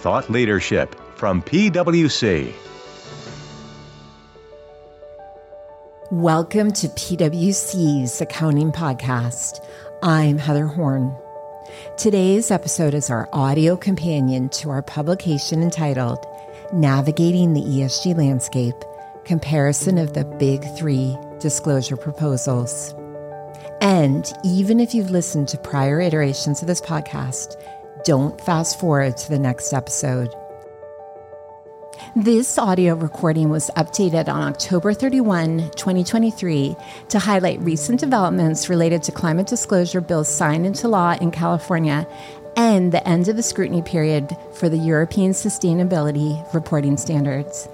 thought leadership from PwC. Welcome to PwC's Accounting Podcast. I'm Heather Horn. Today's episode is our audio companion to our publication entitled Navigating the ESG Landscape Comparison of the Big Three Disclosure Proposals. And even if you've listened to prior iterations of this podcast, don't fast forward to the next episode. This audio recording was updated on October 31, 2023, to highlight recent developments related to climate disclosure bills signed into law in California and the end of the scrutiny period for the European Sustainability Reporting Standards.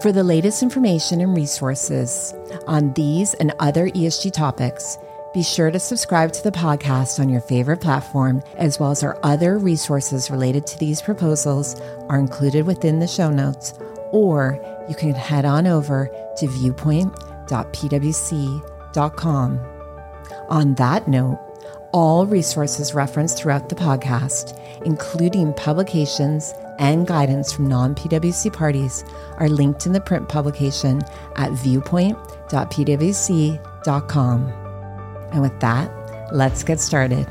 For the latest information and resources on these and other ESG topics, be sure to subscribe to the podcast on your favorite platform, as well as our other resources related to these proposals are included within the show notes, or you can head on over to viewpoint.pwc.com. On that note, all resources referenced throughout the podcast, including publications and guidance from non PwC parties, are linked in the print publication at viewpoint.pwc.com. And with that, let's get started.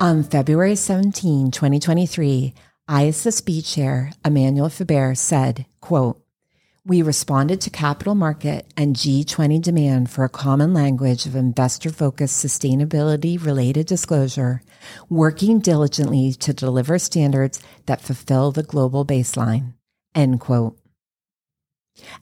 On February 17, 2023, ISSB Chair Emmanuel Faber said, quote, we responded to capital market and G20 demand for a common language of investor focused sustainability related disclosure, working diligently to deliver standards that fulfill the global baseline. End quote.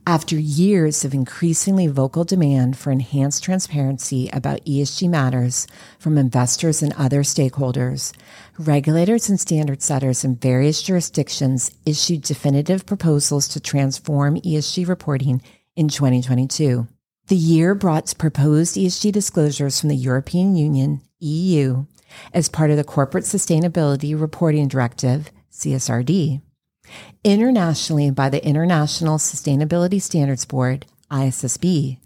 After years of increasingly vocal demand for enhanced transparency about ESG matters from investors and other stakeholders, regulators and standard setters in various jurisdictions issued definitive proposals to transform ESG reporting in 2022. The year brought proposed ESG disclosures from the European Union, EU, as part of the Corporate Sustainability Reporting Directive, CSRD internationally by the International Sustainability Standards Board, ISSB,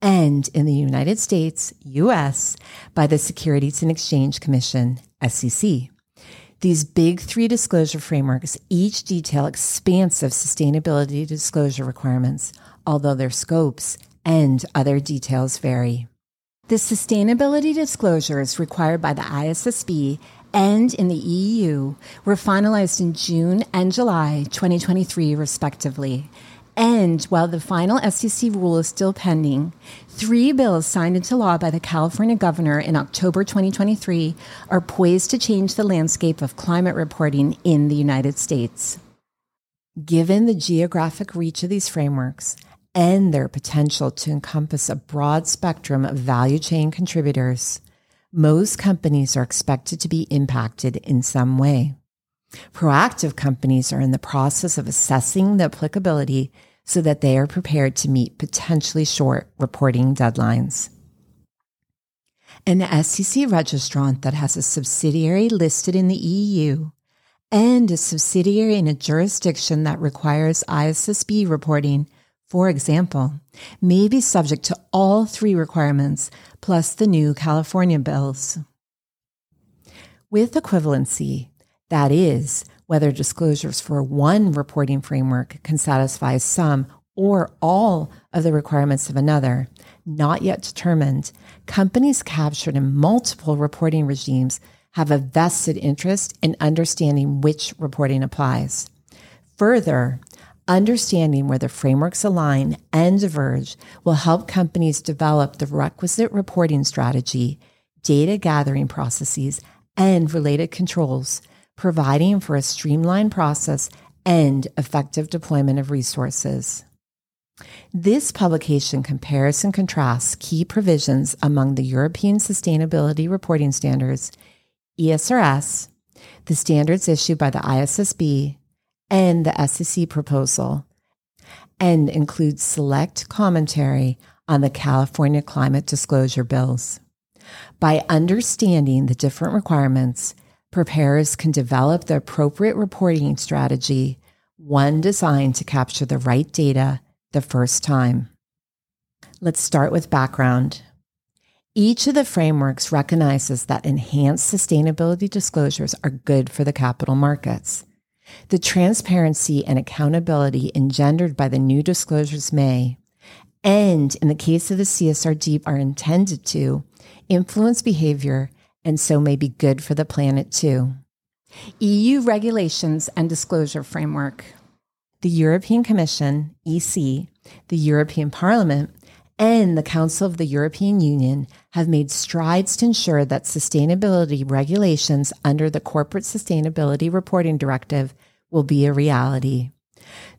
and in the United States, US, by the Securities and Exchange Commission, SEC. These big three disclosure frameworks each detail expansive sustainability disclosure requirements, although their scopes and other details vary. The sustainability disclosures required by the ISSB and in the EU were finalized in June and July 2023, respectively. And while the final SEC rule is still pending, three bills signed into law by the California governor in October 2023 are poised to change the landscape of climate reporting in the United States. Given the geographic reach of these frameworks and their potential to encompass a broad spectrum of value chain contributors, most companies are expected to be impacted in some way. Proactive companies are in the process of assessing the applicability so that they are prepared to meet potentially short reporting deadlines. An SEC registrant that has a subsidiary listed in the EU and a subsidiary in a jurisdiction that requires ISSB reporting for example, may be subject to all three requirements plus the new California bills. With equivalency, that is, whether disclosures for one reporting framework can satisfy some or all of the requirements of another, not yet determined, companies captured in multiple reporting regimes have a vested interest in understanding which reporting applies. Further, Understanding where the frameworks align and diverge will help companies develop the requisite reporting strategy, data gathering processes, and related controls, providing for a streamlined process and effective deployment of resources. This publication compares and contrasts key provisions among the European Sustainability Reporting Standards, ESRS, the standards issued by the ISSB, and the SEC proposal and includes select commentary on the California climate disclosure bills. By understanding the different requirements, preparers can develop the appropriate reporting strategy, one designed to capture the right data the first time. Let's start with background. Each of the frameworks recognizes that enhanced sustainability disclosures are good for the capital markets. The transparency and accountability engendered by the new disclosures may, and in the case of the CSRD, are intended to influence behavior and so may be good for the planet too. EU regulations and disclosure framework. The European Commission, EC, the European Parliament, and the Council of the European Union have made strides to ensure that sustainability regulations under the Corporate Sustainability Reporting Directive will be a reality.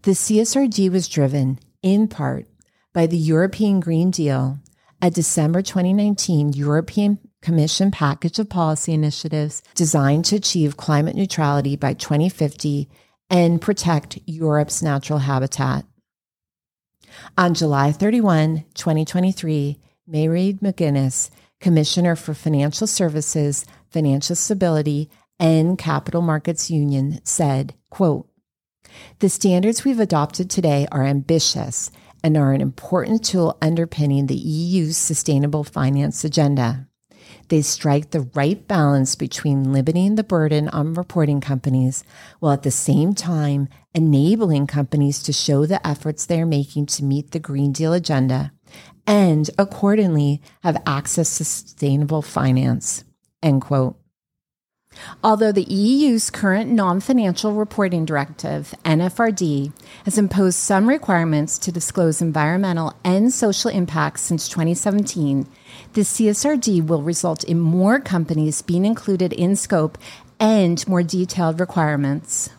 The CSRD was driven, in part, by the European Green Deal, a December 2019 European Commission package of policy initiatives designed to achieve climate neutrality by 2050 and protect Europe's natural habitat. On July 31, 2023, Mairead McGuinness, Commissioner for Financial Services, Financial Stability, and Capital Markets Union, said, quote, The standards we've adopted today are ambitious and are an important tool underpinning the EU's sustainable finance agenda. They strike the right balance between limiting the burden on reporting companies while at the same time enabling companies to show the efforts they are making to meet the Green Deal agenda and accordingly have access to sustainable finance. End quote. Although the EU's current non financial reporting directive, NFRD, has imposed some requirements to disclose environmental and social impacts since 2017, the CSRD will result in more companies being included in scope and more detailed requirements.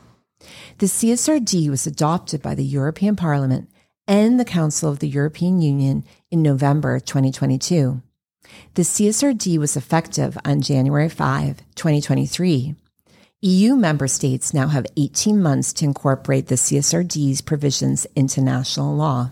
The CSRD was adopted by the European Parliament and the Council of the European Union in November 2022. The CSRD was effective on January 5, 2023. EU member states now have 18 months to incorporate the CSRD's provisions into national law.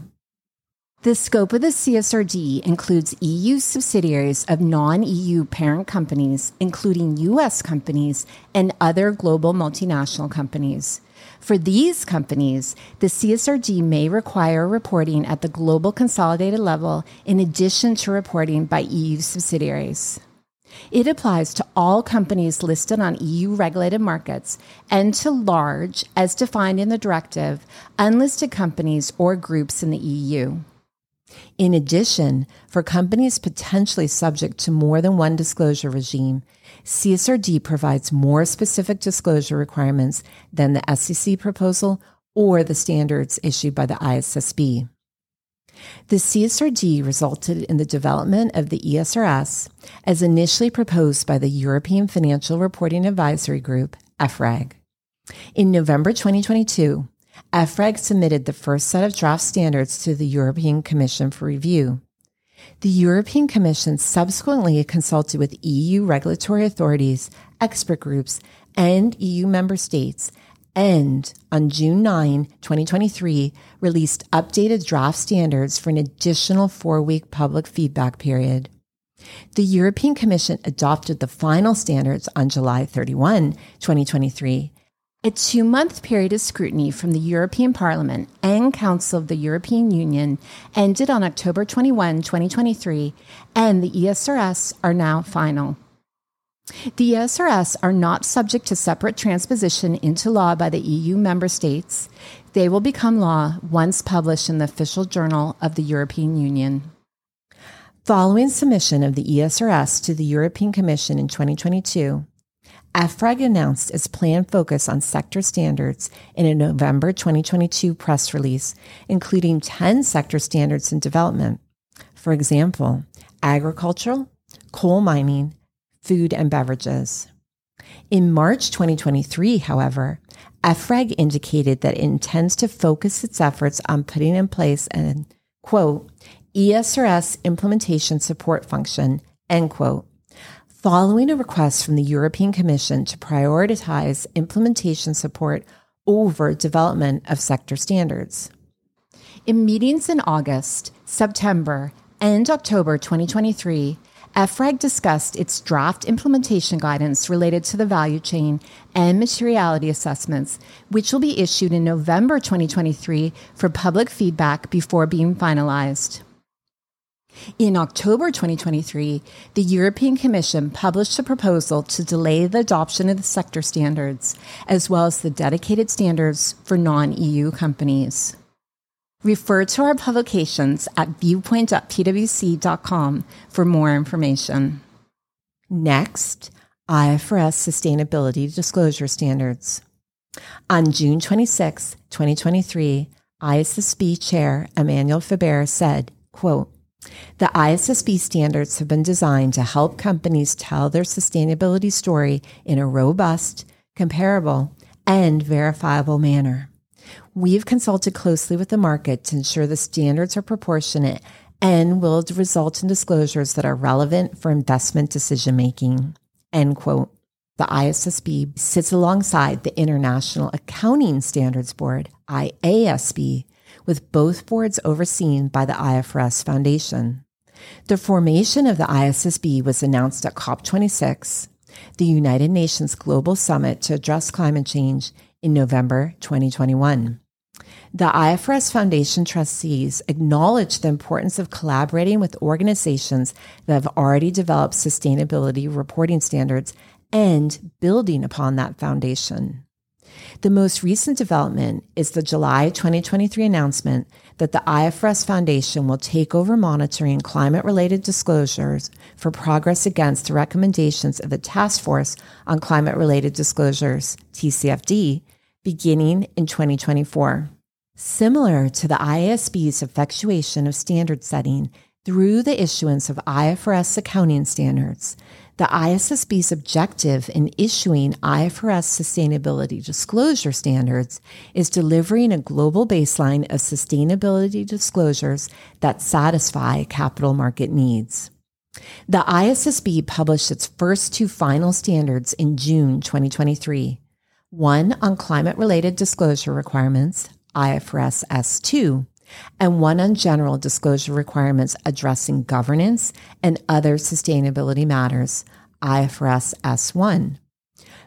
The scope of the CSRD includes EU subsidiaries of non EU parent companies, including US companies and other global multinational companies. For these companies, the CSRD may require reporting at the global consolidated level in addition to reporting by EU subsidiaries. It applies to all companies listed on EU regulated markets and to large, as defined in the directive, unlisted companies or groups in the EU. In addition, for companies potentially subject to more than one disclosure regime, CSRD provides more specific disclosure requirements than the SEC proposal or the standards issued by the ISSB. The CSRD resulted in the development of the ESRS as initially proposed by the European Financial Reporting Advisory Group, EFRAG. In November 2022, EFRAG submitted the first set of draft standards to the European Commission for review. The European Commission subsequently consulted with EU regulatory authorities, expert groups, and EU member states, and on June 9, 2023, released updated draft standards for an additional four week public feedback period. The European Commission adopted the final standards on July 31, 2023, a two month period of scrutiny from the European Parliament and Council of the European Union ended on October 21, 2023, and the ESRS are now final. The ESRS are not subject to separate transposition into law by the EU member states. They will become law once published in the official journal of the European Union. Following submission of the ESRS to the European Commission in 2022, EFRAG announced its planned focus on sector standards in a November 2022 press release, including 10 sector standards in development. For example, agricultural, coal mining, food and beverages. In March 2023, however, EFRAG indicated that it intends to focus its efforts on putting in place an, quote, ESRS implementation support function, end quote, following a request from the European Commission to prioritize implementation support over development of sector standards. In meetings in August, September, and October 2023, EFRAG discussed its draft implementation guidance related to the value chain and materiality assessments, which will be issued in November 2023 for public feedback before being finalized. In October 2023, the European Commission published a proposal to delay the adoption of the sector standards, as well as the dedicated standards for non EU companies. Refer to our publications at viewpoint.pwc.com for more information. Next, IFRS Sustainability Disclosure Standards. On June 26, 2023, ISSB Chair Emmanuel Faber said, quote, the ISSB standards have been designed to help companies tell their sustainability story in a robust, comparable, and verifiable manner. We've consulted closely with the market to ensure the standards are proportionate and will result in disclosures that are relevant for investment decision making. End quote. The ISSB sits alongside the International Accounting Standards Board, IASB, with both boards overseen by the IFRS Foundation. The formation of the ISSB was announced at COP26, the United Nations Global Summit to address climate change in November 2021. The IFRS Foundation trustees acknowledge the importance of collaborating with organizations that have already developed sustainability reporting standards and building upon that foundation. The most recent development is the July 2023 announcement that the IFRS Foundation will take over monitoring climate related disclosures for progress against the recommendations of the Task Force on Climate Related Disclosures, TCFD, beginning in 2024. Similar to the IASB's effectuation of standard setting through the issuance of IFRS accounting standards, the ISSB's objective in issuing IFRS sustainability disclosure standards is delivering a global baseline of sustainability disclosures that satisfy capital market needs. The ISSB published its first two final standards in June 2023 one on climate related disclosure requirements, IFRS S2, and one on general disclosure requirements addressing governance and other sustainability matters, IFRS S1.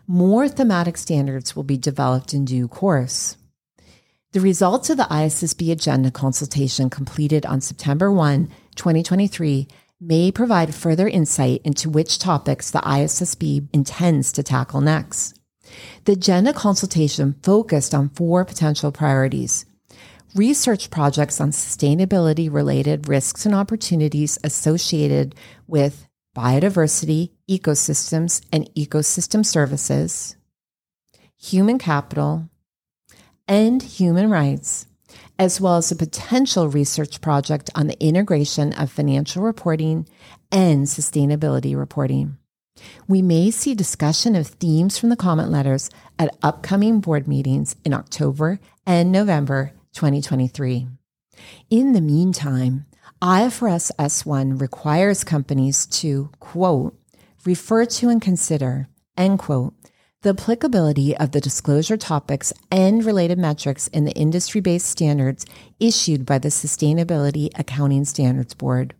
More thematic standards will be developed in due course. The results of the ISSB agenda consultation completed on September 1, 2023, may provide further insight into which topics the ISSB intends to tackle next. The agenda consultation focused on four potential priorities research projects on sustainability related risks and opportunities associated with biodiversity, ecosystems, and ecosystem services, human capital, and human rights, as well as a potential research project on the integration of financial reporting and sustainability reporting. We may see discussion of themes from the comment letters at upcoming board meetings in October and November 2023. In the meantime, IFRS S1 requires companies to, quote, refer to and consider, end quote, the applicability of the disclosure topics and related metrics in the industry based standards issued by the Sustainability Accounting Standards Board.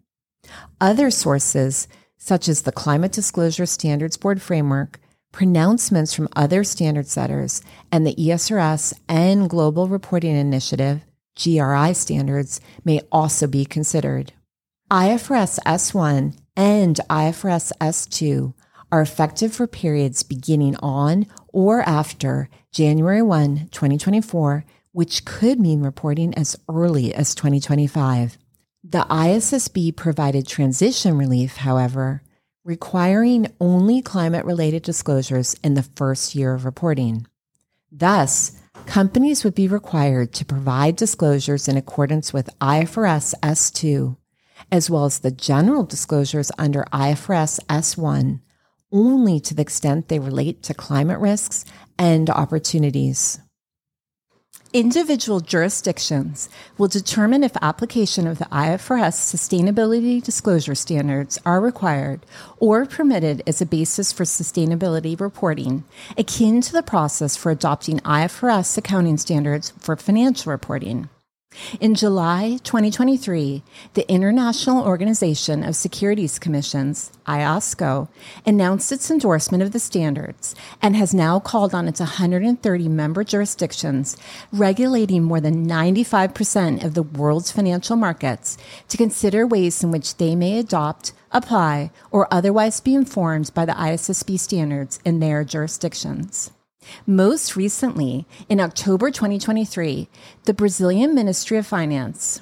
Other sources such as the Climate Disclosure Standards Board framework, pronouncements from other standard setters, and the ESRS and Global Reporting Initiative, GRI standards, may also be considered. IFRS S1 and IFRS S2 are effective for periods beginning on or after January 1, 2024, which could mean reporting as early as 2025. The ISSB provided transition relief, however, requiring only climate related disclosures in the first year of reporting. Thus, companies would be required to provide disclosures in accordance with IFRS S2, as well as the general disclosures under IFRS S1, only to the extent they relate to climate risks and opportunities. Individual jurisdictions will determine if application of the IFRS sustainability disclosure standards are required or permitted as a basis for sustainability reporting, akin to the process for adopting IFRS accounting standards for financial reporting. In July 2023, the International Organization of Securities Commissions, IOSCO, announced its endorsement of the standards and has now called on its 130 member jurisdictions, regulating more than 95% of the world's financial markets, to consider ways in which they may adopt, apply, or otherwise be informed by the ISSB standards in their jurisdictions. Most recently, in October 2023, the Brazilian Ministry of Finance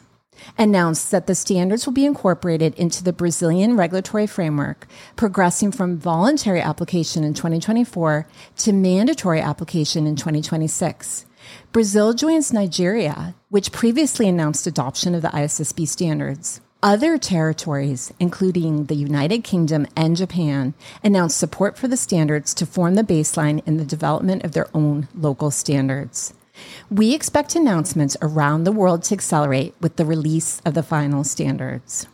announced that the standards will be incorporated into the Brazilian regulatory framework, progressing from voluntary application in 2024 to mandatory application in 2026. Brazil joins Nigeria, which previously announced adoption of the ISSB standards. Other territories, including the United Kingdom and Japan, announced support for the standards to form the baseline in the development of their own local standards. We expect announcements around the world to accelerate with the release of the final standards.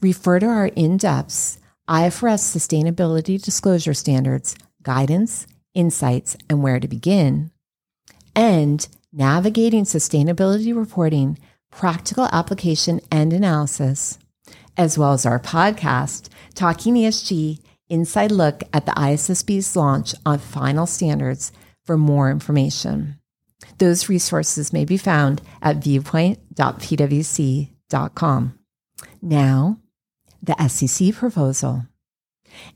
Refer to our in depth IFRS sustainability disclosure standards, guidance, insights, and where to begin, and navigating sustainability reporting practical application and analysis, as well as our podcast, Talking ESG Inside Look at the ISSB's launch on final standards for more information. Those resources may be found at viewpoint.pwc.com. Now, the SEC proposal.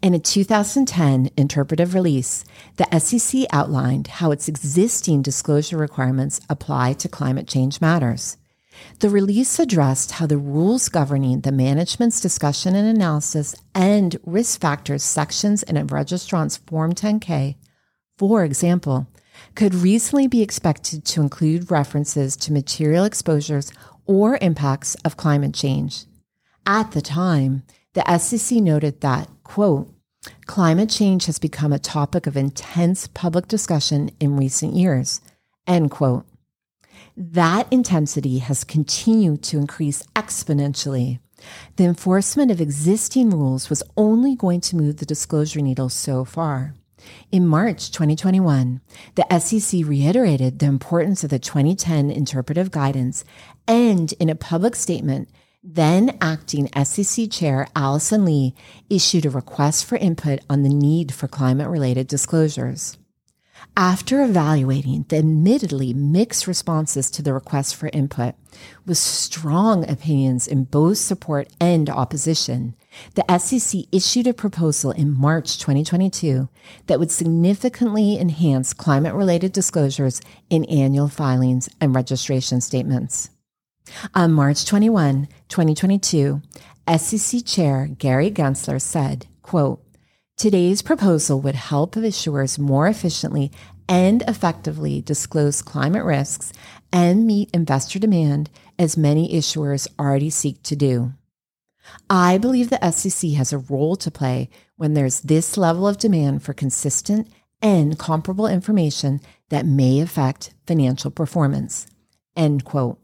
In a 2010 interpretive release, the SEC outlined how its existing disclosure requirements apply to climate change matters. The release addressed how the rules governing the management's discussion and analysis and risk factors sections in a registrant's Form 10K, for example, could reasonably be expected to include references to material exposures or impacts of climate change. At the time, the SEC noted that, quote, climate change has become a topic of intense public discussion in recent years, end quote. That intensity has continued to increase exponentially. The enforcement of existing rules was only going to move the disclosure needle so far. In March 2021, the SEC reiterated the importance of the 2010 interpretive guidance and in a public statement, then acting SEC Chair Allison Lee issued a request for input on the need for climate related disclosures. After evaluating the admittedly mixed responses to the request for input, with strong opinions in both support and opposition, the SEC issued a proposal in March 2022 that would significantly enhance climate related disclosures in annual filings and registration statements. On March 21, 2022, SEC Chair Gary Gensler said, quote, Today's proposal would help issuers more efficiently and effectively disclose climate risks and meet investor demand as many issuers already seek to do. I believe the SEC has a role to play when there's this level of demand for consistent and comparable information that may affect financial performance. End quote.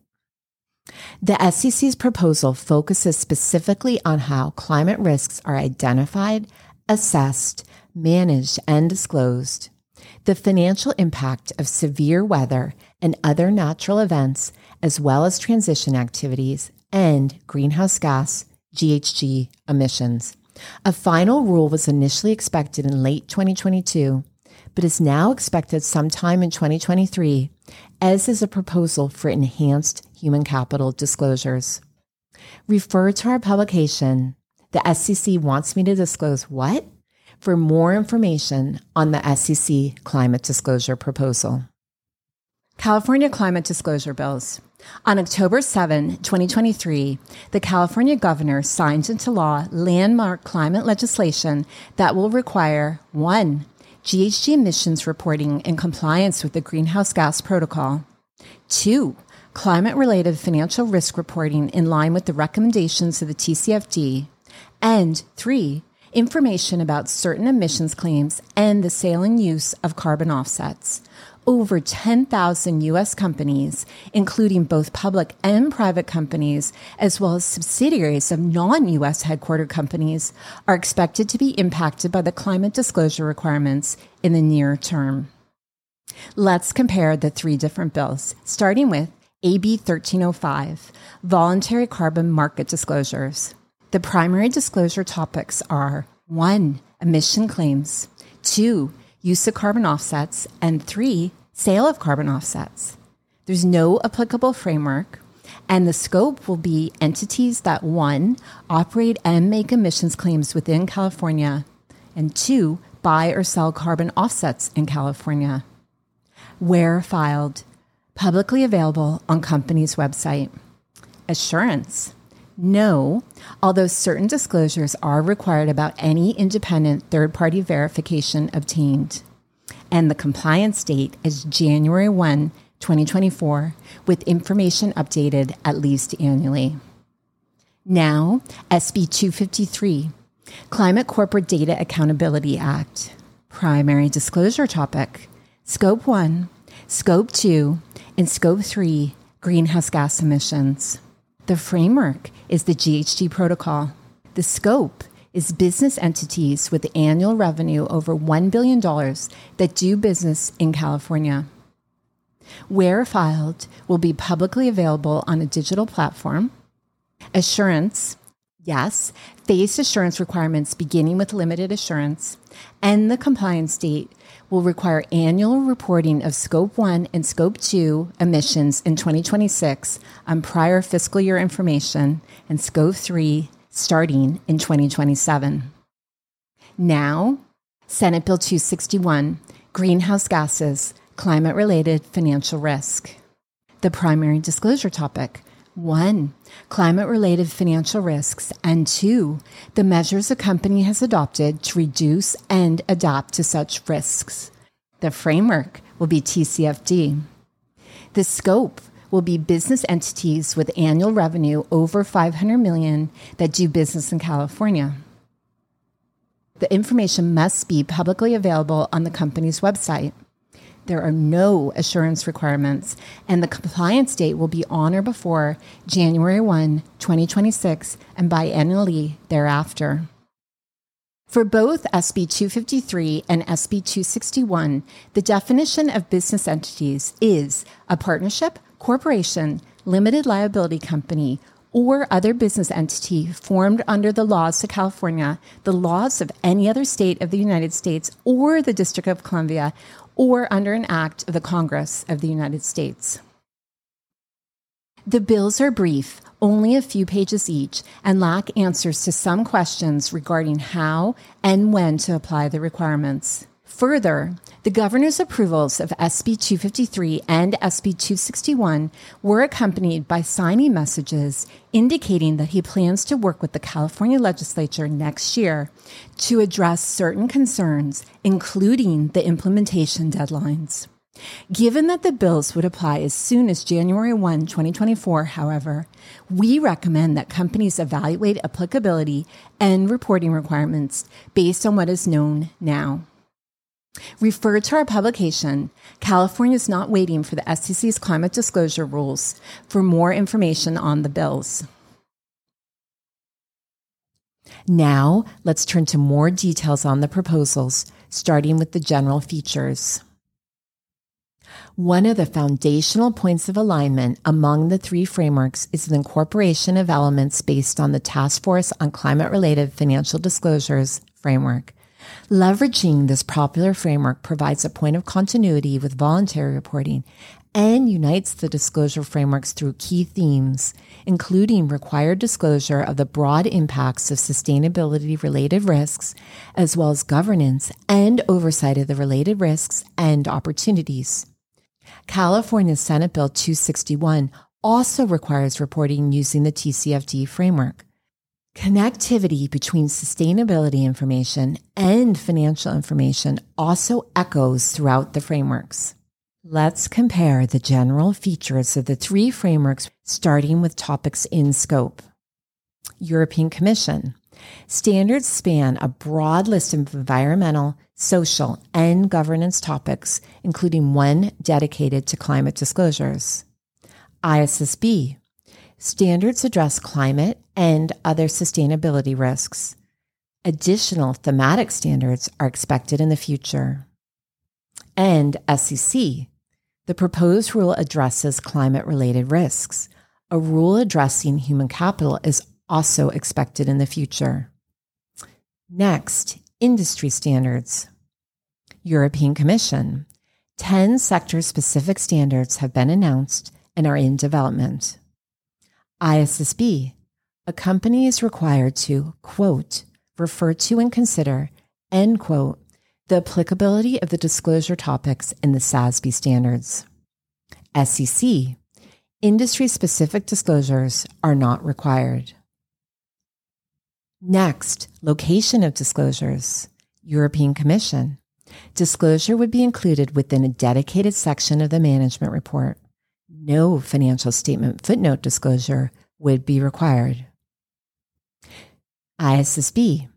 The SEC's proposal focuses specifically on how climate risks are identified assessed, managed, and disclosed. The financial impact of severe weather and other natural events, as well as transition activities and greenhouse gas GHG emissions. A final rule was initially expected in late 2022, but is now expected sometime in 2023, as is a proposal for enhanced human capital disclosures. Refer to our publication, the SEC wants me to disclose what? For more information on the SEC climate disclosure proposal. California climate disclosure bills. On October 7, 2023, the California governor signed into law landmark climate legislation that will require 1. GHG emissions reporting in compliance with the Greenhouse Gas Protocol, 2 climate related financial risk reporting in line with the recommendations of the TCFD, and three, information about certain emissions claims and the sale and use of carbon offsets. Over 10,000 U.S. companies, including both public and private companies, as well as subsidiaries of non U.S. headquartered companies, are expected to be impacted by the climate disclosure requirements in the near term. Let's compare the three different bills, starting with AB 1305, Voluntary Carbon Market Disclosures. The primary disclosure topics are 1. Emission claims, 2. Use of carbon offsets, and 3. Sale of carbon offsets. There's no applicable framework, and the scope will be entities that 1. operate and make emissions claims within California, and 2. buy or sell carbon offsets in California. Where filed, publicly available on company's website. Assurance. No, although certain disclosures are required about any independent third party verification obtained. And the compliance date is January 1, 2024, with information updated at least annually. Now, SB 253, Climate Corporate Data Accountability Act. Primary disclosure topic Scope 1, Scope 2, and Scope 3 greenhouse gas emissions. The framework is the GHG protocol. The scope is business entities with annual revenue over $1 billion that do business in California. Where filed will be publicly available on a digital platform. Assurance, yes, phased assurance requirements beginning with limited assurance, and the compliance date will require annual reporting of Scope 1 and Scope 2 emissions in 2026 on prior fiscal year information and Scope 3 starting in 2027. Now, Senate Bill 261 Greenhouse Gases, Climate Related Financial Risk. The primary disclosure topic one, climate related financial risks, and two, the measures a company has adopted to reduce and adapt to such risks. The framework will be TCFD. The scope will be business entities with annual revenue over 500 million that do business in California. The information must be publicly available on the company's website. There are no assurance requirements, and the compliance date will be on or before January 1, 2026, and biannually thereafter. For both SB 253 and SB 261, the definition of business entities is a partnership, corporation, limited liability company, or other business entity formed under the laws of California, the laws of any other state of the United States, or the District of Columbia, or under an act of the Congress of the United States. The bills are brief, only a few pages each, and lack answers to some questions regarding how and when to apply the requirements. Further, the governor's approvals of SB 253 and SB 261 were accompanied by signing messages indicating that he plans to work with the California legislature next year to address certain concerns, including the implementation deadlines. Given that the bills would apply as soon as January 1, 2024, however, we recommend that companies evaluate applicability and reporting requirements based on what is known now. Refer to our publication, California is not waiting for the SEC's climate disclosure rules for more information on the bills. Now, let's turn to more details on the proposals, starting with the general features. One of the foundational points of alignment among the three frameworks is the incorporation of elements based on the Task Force on Climate Related Financial Disclosures framework. Leveraging this popular framework provides a point of continuity with voluntary reporting and unites the disclosure frameworks through key themes, including required disclosure of the broad impacts of sustainability related risks, as well as governance and oversight of the related risks and opportunities. California Senate Bill 261 also requires reporting using the TCFD framework. Connectivity between sustainability information and financial information also echoes throughout the frameworks. Let's compare the general features of the three frameworks, starting with topics in scope. European Commission. Standards span a broad list of environmental, social, and governance topics, including one dedicated to climate disclosures. ISSB. Standards address climate and other sustainability risks. Additional thematic standards are expected in the future. And SEC. The proposed rule addresses climate related risks. A rule addressing human capital is also expected in the future. Next, industry standards. European Commission. 10 sector specific standards have been announced and are in development. ISSB. A company is required to, quote, refer to and consider, end quote, the applicability of the disclosure topics in the SASB standards. SEC. Industry specific disclosures are not required. Next, location of disclosures. European Commission. Disclosure would be included within a dedicated section of the management report. No financial statement footnote disclosure would be required. ISSB.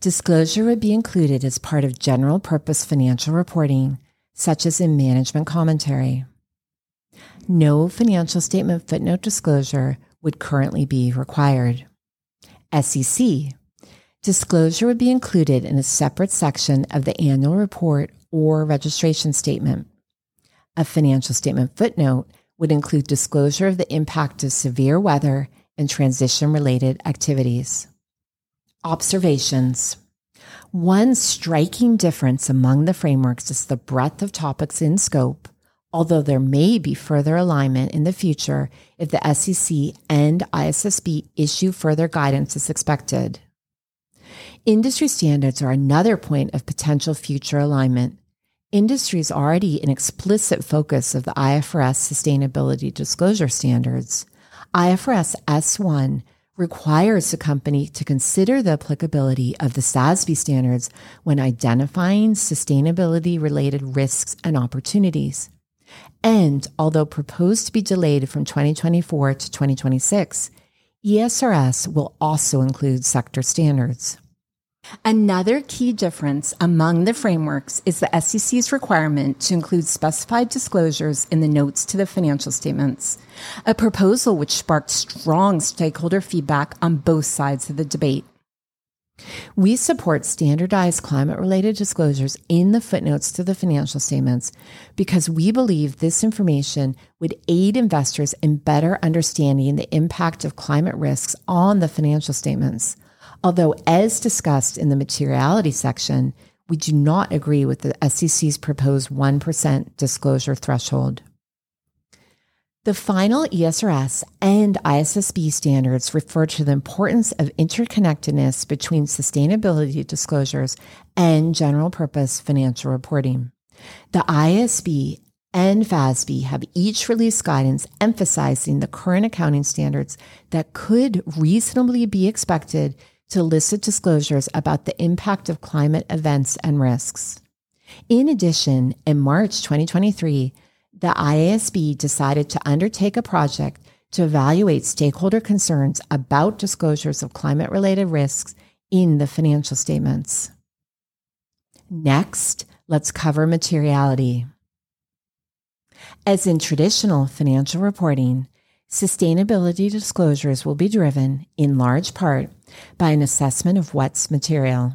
Disclosure would be included as part of general purpose financial reporting, such as in management commentary. No financial statement footnote disclosure would currently be required. SEC. Disclosure would be included in a separate section of the annual report or registration statement. A financial statement footnote would include disclosure of the impact of severe weather and transition related activities. Observations. One striking difference among the frameworks is the breadth of topics in scope, although there may be further alignment in the future if the SEC and ISSB issue further guidance as expected. Industry standards are another point of potential future alignment. Industry is already an explicit focus of the IFRS sustainability disclosure standards. IFRS S1 requires the company to consider the applicability of the SASB standards when identifying sustainability related risks and opportunities. And although proposed to be delayed from 2024 to 2026, ESRS will also include sector standards. Another key difference among the frameworks is the SEC's requirement to include specified disclosures in the notes to the financial statements, a proposal which sparked strong stakeholder feedback on both sides of the debate. We support standardized climate related disclosures in the footnotes to the financial statements because we believe this information would aid investors in better understanding the impact of climate risks on the financial statements. Although, as discussed in the materiality section, we do not agree with the SEC's proposed 1% disclosure threshold. The final ESRS and ISSB standards refer to the importance of interconnectedness between sustainability disclosures and general purpose financial reporting. The IASB and FASB have each released guidance emphasizing the current accounting standards that could reasonably be expected to elicit disclosures about the impact of climate events and risks. In addition, in March 2023, the IASB decided to undertake a project to evaluate stakeholder concerns about disclosures of climate related risks in the financial statements. Next, let's cover materiality. As in traditional financial reporting, sustainability disclosures will be driven, in large part, by an assessment of what's material.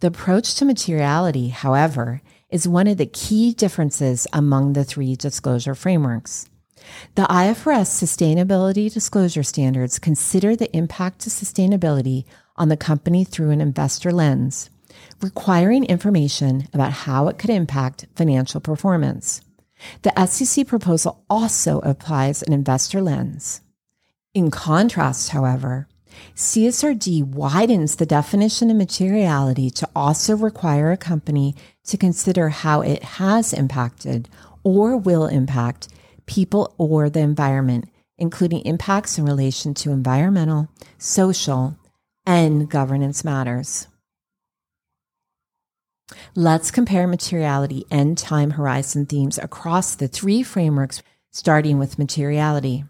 The approach to materiality, however, is one of the key differences among the three disclosure frameworks. The IFRS sustainability disclosure standards consider the impact to sustainability on the company through an investor lens, requiring information about how it could impact financial performance. The SEC proposal also applies an investor lens. In contrast, however, CSRD widens the definition of materiality to also require a company to consider how it has impacted or will impact people or the environment, including impacts in relation to environmental, social, and governance matters. Let's compare materiality and time horizon themes across the three frameworks, starting with materiality.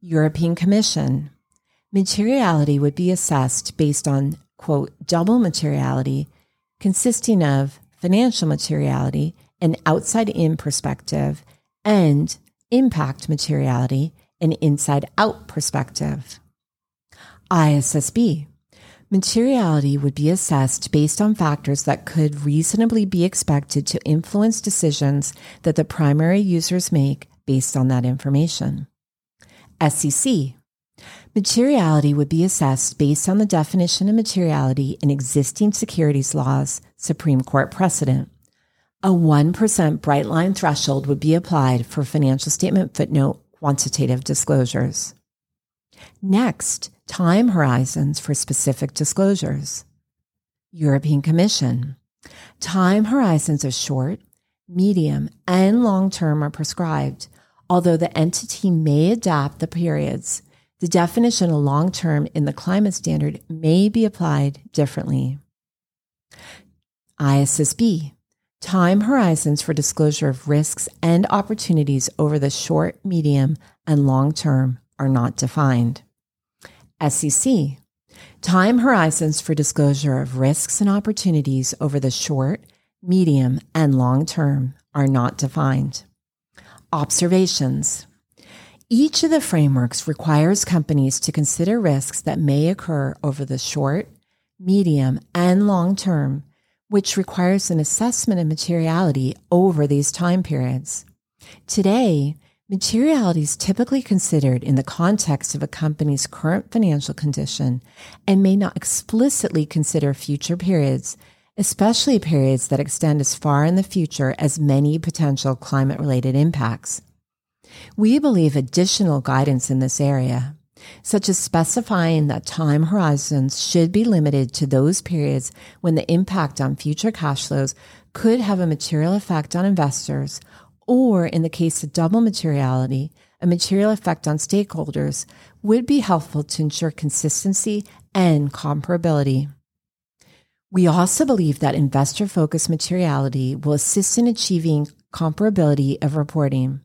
European Commission, Materiality would be assessed based on, quote, double materiality, consisting of financial materiality, an outside in perspective, and impact materiality, an inside out perspective. ISSB, Materiality would be assessed based on factors that could reasonably be expected to influence decisions that the primary users make based on that information. SEC. Materiality would be assessed based on the definition of materiality in existing securities laws, Supreme Court precedent. A 1% bright line threshold would be applied for financial statement footnote quantitative disclosures. Next, time horizons for specific disclosures. European Commission. Time horizons of short, medium, and long term are prescribed, although the entity may adapt the periods. The definition of long term in the climate standard may be applied differently. ISSB. Time horizons for disclosure of risks and opportunities over the short, medium, and long term are not defined. SEC. Time horizons for disclosure of risks and opportunities over the short, medium, and long term are not defined. Observations. Each of the frameworks requires companies to consider risks that may occur over the short, medium, and long term, which requires an assessment of materiality over these time periods. Today, Materiality is typically considered in the context of a company's current financial condition and may not explicitly consider future periods, especially periods that extend as far in the future as many potential climate related impacts. We believe additional guidance in this area, such as specifying that time horizons should be limited to those periods when the impact on future cash flows could have a material effect on investors or in the case of double materiality, a material effect on stakeholders would be helpful to ensure consistency and comparability. We also believe that investor focused materiality will assist in achieving comparability of reporting.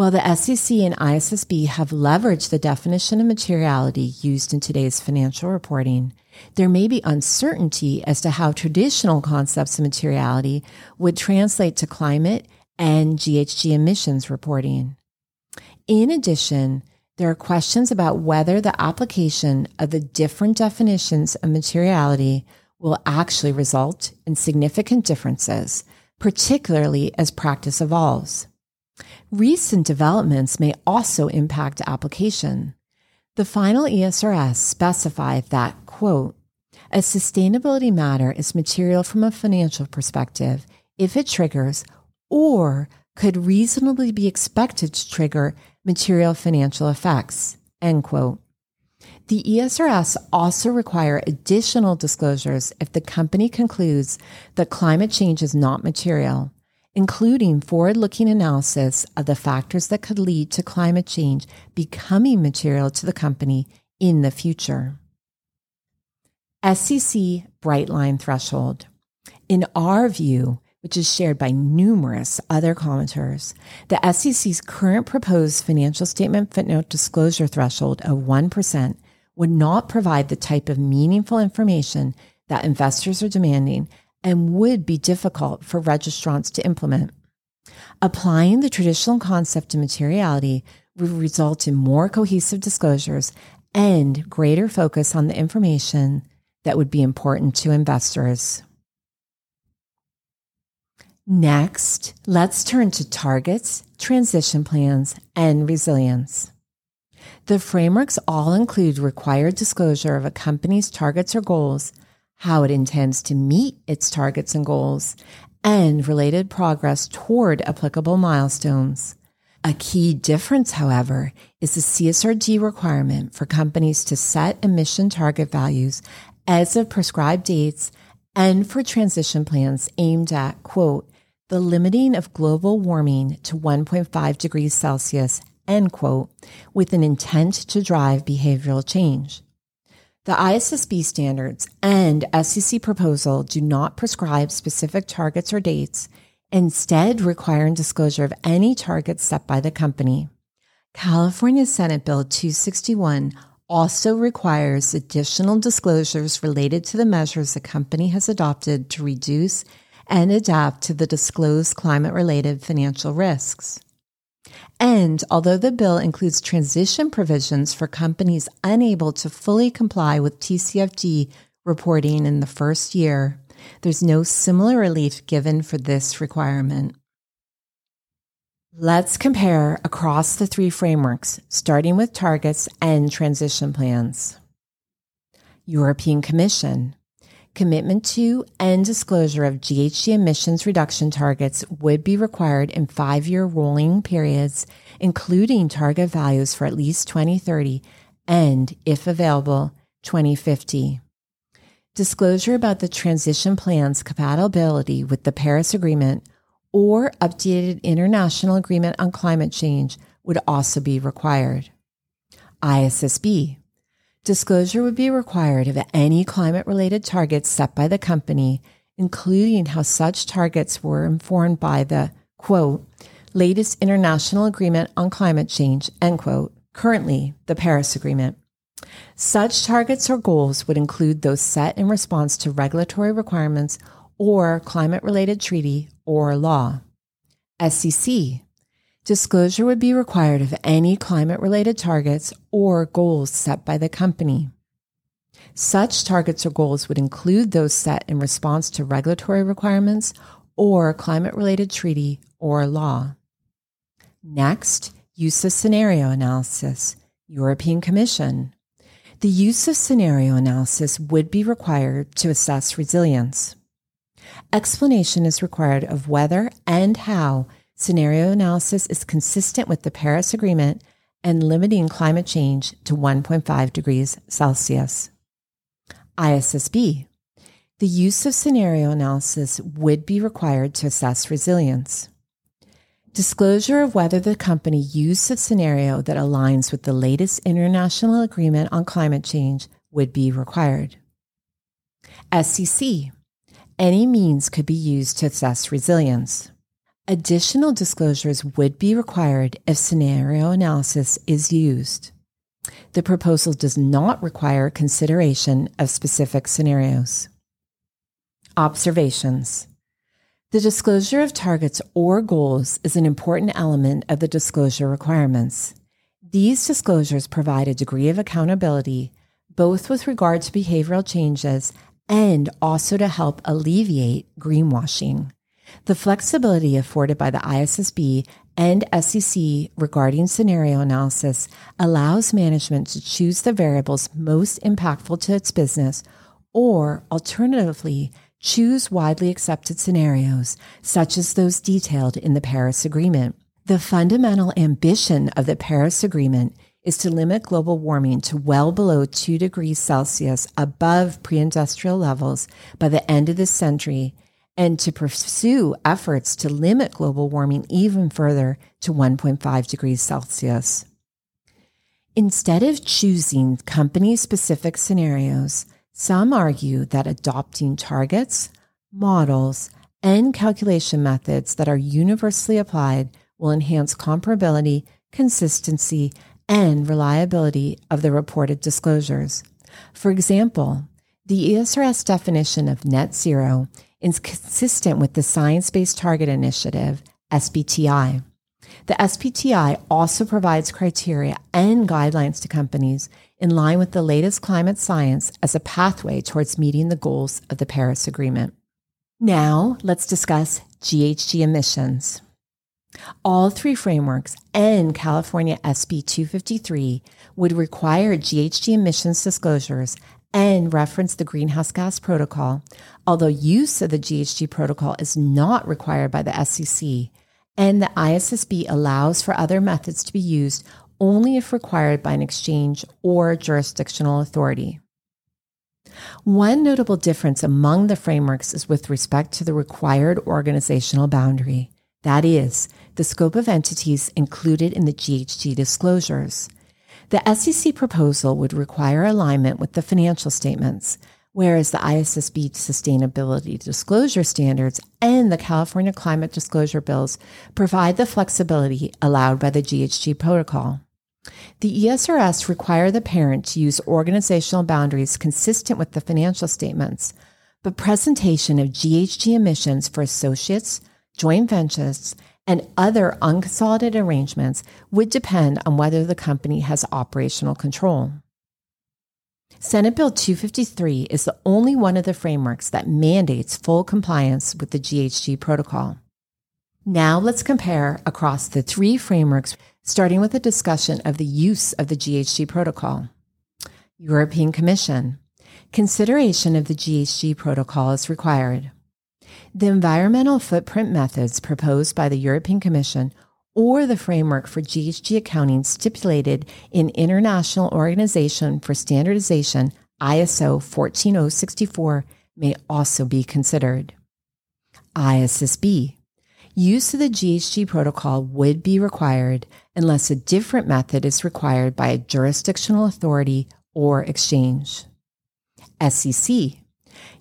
While the SEC and ISSB have leveraged the definition of materiality used in today's financial reporting, there may be uncertainty as to how traditional concepts of materiality would translate to climate and GHG emissions reporting. In addition, there are questions about whether the application of the different definitions of materiality will actually result in significant differences, particularly as practice evolves. Recent developments may also impact application. The final ESRS specified that, quote, a sustainability matter is material from a financial perspective if it triggers or could reasonably be expected to trigger material financial effects. End quote. The ESRS also require additional disclosures if the company concludes that climate change is not material, including forward-looking analysis of the factors that could lead to climate change becoming material to the company in the future. SEC Brightline Threshold. In our view, which is shared by numerous other commenters, the SEC's current proposed financial statement footnote disclosure threshold of 1% would not provide the type of meaningful information that investors are demanding and would be difficult for registrants to implement. Applying the traditional concept of materiality would result in more cohesive disclosures and greater focus on the information that would be important to investors. Next, let's turn to targets, transition plans, and resilience. The frameworks all include required disclosure of a company's targets or goals, how it intends to meet its targets and goals, and related progress toward applicable milestones. A key difference, however, is the CSRD requirement for companies to set emission target values as of prescribed dates and for transition plans aimed at, quote, the limiting of global warming to 1.5 degrees Celsius, end quote, with an intent to drive behavioral change. The ISSB standards and SEC proposal do not prescribe specific targets or dates, instead requiring disclosure of any targets set by the company. California Senate Bill 261 also requires additional disclosures related to the measures the company has adopted to reduce and adapt to the disclosed climate related financial risks. And although the bill includes transition provisions for companies unable to fully comply with TCFD reporting in the first year, there's no similar relief given for this requirement. Let's compare across the three frameworks, starting with targets and transition plans. European Commission. Commitment to and disclosure of GHG emissions reduction targets would be required in five year rolling periods, including target values for at least 2030 and, if available, 2050. Disclosure about the transition plan's compatibility with the Paris Agreement or updated international agreement on climate change would also be required. ISSB. Disclosure would be required of any climate related targets set by the company, including how such targets were informed by the quote, latest international agreement on climate change, end quote, currently the Paris Agreement. Such targets or goals would include those set in response to regulatory requirements or climate related treaty or law. SEC. Disclosure would be required of any climate related targets or goals set by the company. Such targets or goals would include those set in response to regulatory requirements or climate related treaty or law. Next, use of scenario analysis, European Commission. The use of scenario analysis would be required to assess resilience. Explanation is required of whether and how scenario analysis is consistent with the Paris Agreement and limiting climate change to 1.5 degrees Celsius. ISSB. The use of scenario analysis would be required to assess resilience. Disclosure of whether the company used a scenario that aligns with the latest international agreement on climate change would be required. SEC any means could be used to assess resilience. Additional disclosures would be required if scenario analysis is used. The proposal does not require consideration of specific scenarios. Observations. The disclosure of targets or goals is an important element of the disclosure requirements. These disclosures provide a degree of accountability, both with regard to behavioral changes and also to help alleviate greenwashing. The flexibility afforded by the ISSB and SEC regarding scenario analysis allows management to choose the variables most impactful to its business or alternatively choose widely accepted scenarios such as those detailed in the Paris Agreement. The fundamental ambition of the Paris Agreement is to limit global warming to well below 2 degrees Celsius above pre industrial levels by the end of this century and to pursue efforts to limit global warming even further to 1.5 degrees Celsius. Instead of choosing company specific scenarios, some argue that adopting targets, models, and calculation methods that are universally applied will enhance comparability, consistency, and reliability of the reported disclosures. For example, the ESRS definition of net zero is consistent with the Science Based Target Initiative, SBTI. The SBTI also provides criteria and guidelines to companies in line with the latest climate science as a pathway towards meeting the goals of the Paris Agreement. Now, let's discuss GHG emissions. All three frameworks and California SB 253 would require GHG emissions disclosures and reference the Greenhouse Gas Protocol, although use of the GHG Protocol is not required by the SEC, and the ISSB allows for other methods to be used only if required by an exchange or jurisdictional authority. One notable difference among the frameworks is with respect to the required organizational boundary. That is, the scope of entities included in the GHG disclosures. The SEC proposal would require alignment with the financial statements, whereas the ISSB sustainability disclosure standards and the California climate disclosure bills provide the flexibility allowed by the GHG protocol. The ESRS require the parent to use organizational boundaries consistent with the financial statements, but presentation of GHG emissions for associates, joint ventures, and other unconsolidated arrangements would depend on whether the company has operational control. Senate Bill 253 is the only one of the frameworks that mandates full compliance with the GHG protocol. Now let's compare across the three frameworks, starting with a discussion of the use of the GHG protocol. European Commission. Consideration of the GHG protocol is required. The environmental footprint methods proposed by the European Commission or the framework for GHG accounting stipulated in International Organization for Standardization ISO 14064 may also be considered. ISSB Use of the GHG protocol would be required unless a different method is required by a jurisdictional authority or exchange. SEC.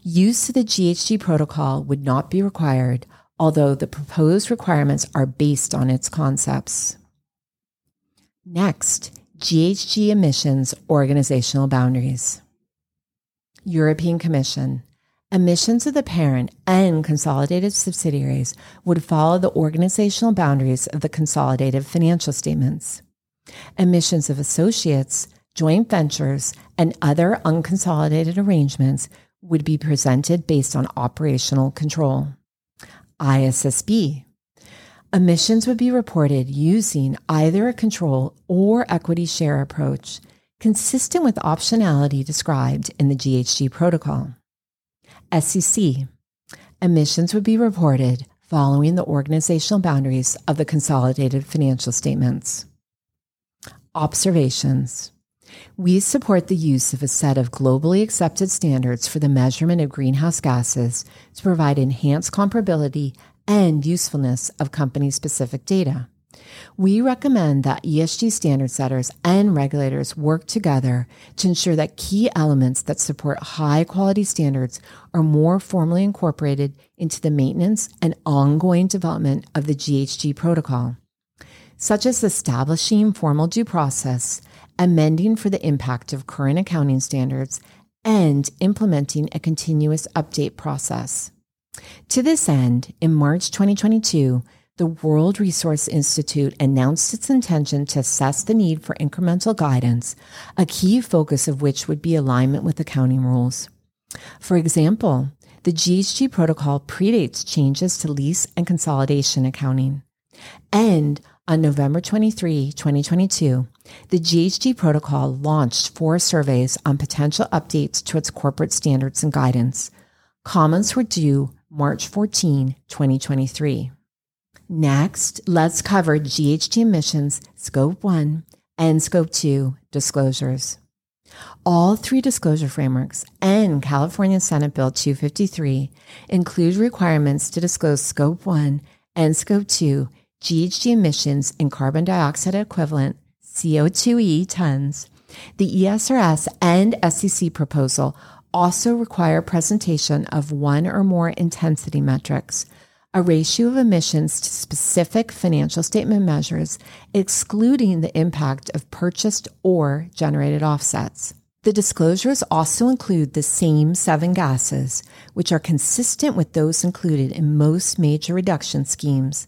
Use of the GHG protocol would not be required, although the proposed requirements are based on its concepts. Next, GHG emissions organizational boundaries. European Commission. Emissions of the parent and consolidated subsidiaries would follow the organizational boundaries of the consolidated financial statements. Emissions of associates, joint ventures, and other unconsolidated arrangements would be presented based on operational control. ISSB. Emissions would be reported using either a control or equity share approach, consistent with optionality described in the GHG protocol. SEC. Emissions would be reported following the organizational boundaries of the consolidated financial statements. Observations. We support the use of a set of globally accepted standards for the measurement of greenhouse gases to provide enhanced comparability and usefulness of company specific data. We recommend that ESG standard setters and regulators work together to ensure that key elements that support high quality standards are more formally incorporated into the maintenance and ongoing development of the GHG protocol, such as establishing formal due process, amending for the impact of current accounting standards, and implementing a continuous update process. To this end, in March 2022, the World Resource Institute announced its intention to assess the need for incremental guidance, a key focus of which would be alignment with accounting rules. For example, the GHG protocol predates changes to lease and consolidation accounting. And on November 23, 2022, the GHG protocol launched four surveys on potential updates to its corporate standards and guidance. Comments were due March 14, 2023. Next, let's cover GHG emissions, Scope 1 and Scope 2 disclosures. All three disclosure frameworks and California Senate Bill 253 include requirements to disclose Scope 1 and Scope 2 GHG emissions in carbon dioxide equivalent CO2e tons. The ESRS and SEC proposal also require presentation of one or more intensity metrics a ratio of emissions to specific financial statement measures, excluding the impact of purchased or generated offsets. The disclosures also include the same seven gases, which are consistent with those included in most major reduction schemes,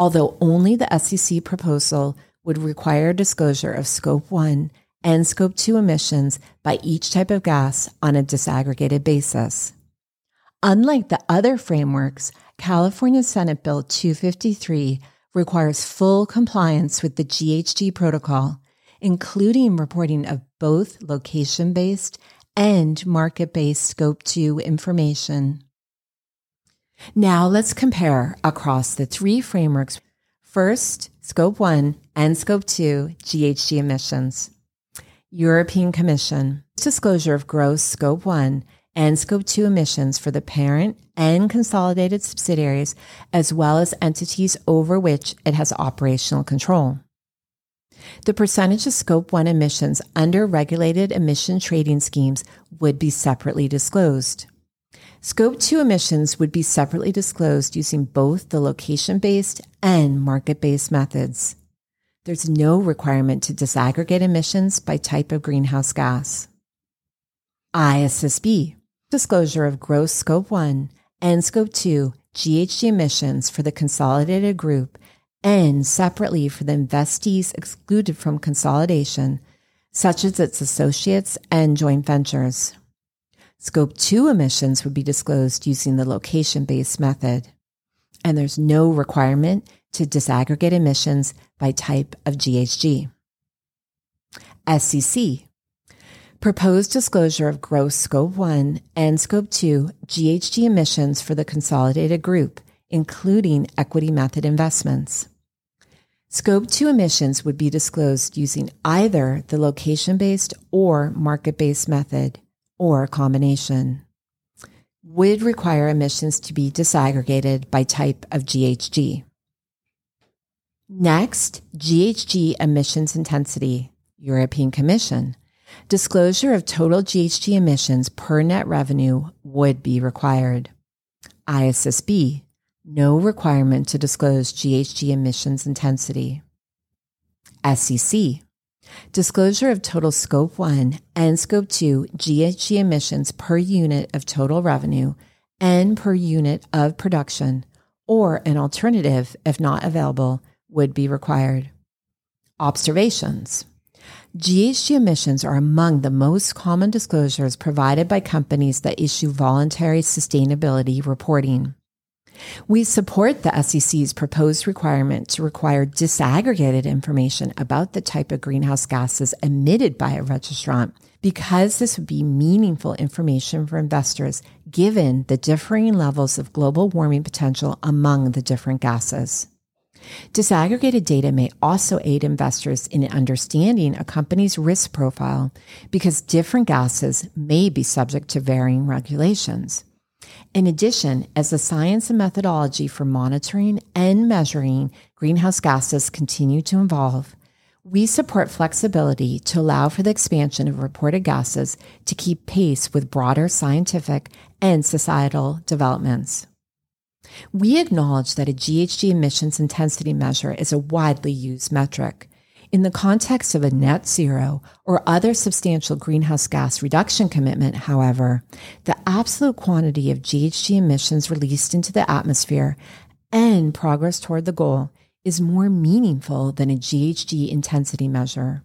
although only the SEC proposal would require disclosure of Scope 1 and Scope 2 emissions by each type of gas on a disaggregated basis. Unlike the other frameworks, California Senate Bill 253 requires full compliance with the GHG protocol, including reporting of both location based and market based Scope 2 information. Now let's compare across the three frameworks. First, Scope 1 and Scope 2 GHG emissions. European Commission disclosure of gross Scope 1 and Scope 2 emissions for the parent and consolidated subsidiaries, as well as entities over which it has operational control. The percentage of Scope 1 emissions under regulated emission trading schemes would be separately disclosed. Scope 2 emissions would be separately disclosed using both the location based and market based methods. There's no requirement to disaggregate emissions by type of greenhouse gas. ISSB disclosure of gross Scope 1 and Scope 2 GHG emissions for the consolidated group and separately for the investees excluded from consolidation, such as its associates and joint ventures. Scope 2 emissions would be disclosed using the location based method. And there's no requirement to disaggregate emissions by type of GHG. SEC. Proposed disclosure of gross Scope 1 and Scope 2 GHG emissions for the consolidated group, including equity method investments. Scope 2 emissions would be disclosed using either the location based or market based method, or combination. Would require emissions to be disaggregated by type of GHG. Next, GHG emissions intensity, European Commission. Disclosure of total GHG emissions per net revenue would be required. ISSB, no requirement to disclose GHG emissions intensity. SEC, disclosure of total Scope 1 and Scope 2 GHG emissions per unit of total revenue and per unit of production, or an alternative, if not available, would be required. Observations. GHG emissions are among the most common disclosures provided by companies that issue voluntary sustainability reporting. We support the SEC's proposed requirement to require disaggregated information about the type of greenhouse gases emitted by a registrant because this would be meaningful information for investors given the differing levels of global warming potential among the different gases. Disaggregated data may also aid investors in understanding a company's risk profile because different gases may be subject to varying regulations. In addition, as the science and methodology for monitoring and measuring greenhouse gases continue to evolve, we support flexibility to allow for the expansion of reported gases to keep pace with broader scientific and societal developments. We acknowledge that a GHG emissions intensity measure is a widely used metric. In the context of a net zero or other substantial greenhouse gas reduction commitment, however, the absolute quantity of GHG emissions released into the atmosphere and progress toward the goal is more meaningful than a GHG intensity measure.